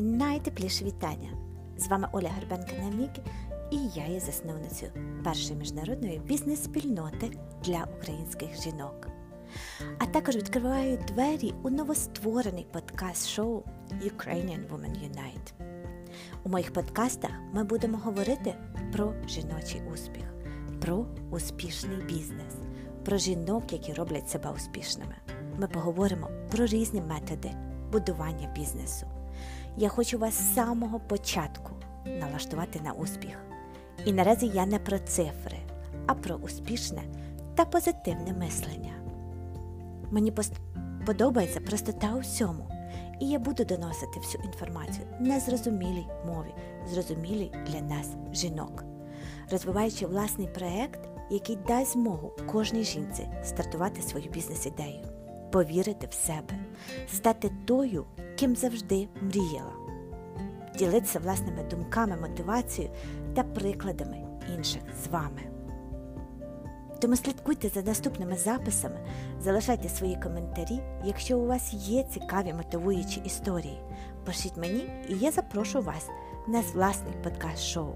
Найтепліше вітання! З вами Оля Гарбенка Наміки і я є засновницею першої міжнародної бізнес-спільноти для українських жінок. А також відкриваю двері у новостворений подкаст-шоу Ukrainian Women Unite. У моїх подкастах ми будемо говорити про жіночий успіх, про успішний бізнес, про жінок, які роблять себе успішними. Ми поговоримо про різні методи будування бізнесу. Я хочу вас з самого початку налаштувати на успіх. І наразі я не про цифри, а про успішне та позитивне мислення. Мені подобається простота у всьому, і я буду доносити всю інформацію на зрозумілій мові, зрозумілій для нас жінок, розвиваючи власний проєкт, який дасть змогу кожній жінці стартувати свою бізнес-ідею, повірити в себе, стати тою, ким завжди мріяла, ділитися власними думками, мотивацією та прикладами інших з вами. Тому слідкуйте за наступними записами, залишайте свої коментарі, якщо у вас є цікаві мотивуючі історії. Пишіть мені, і я запрошу вас на власний подкаст-шоу.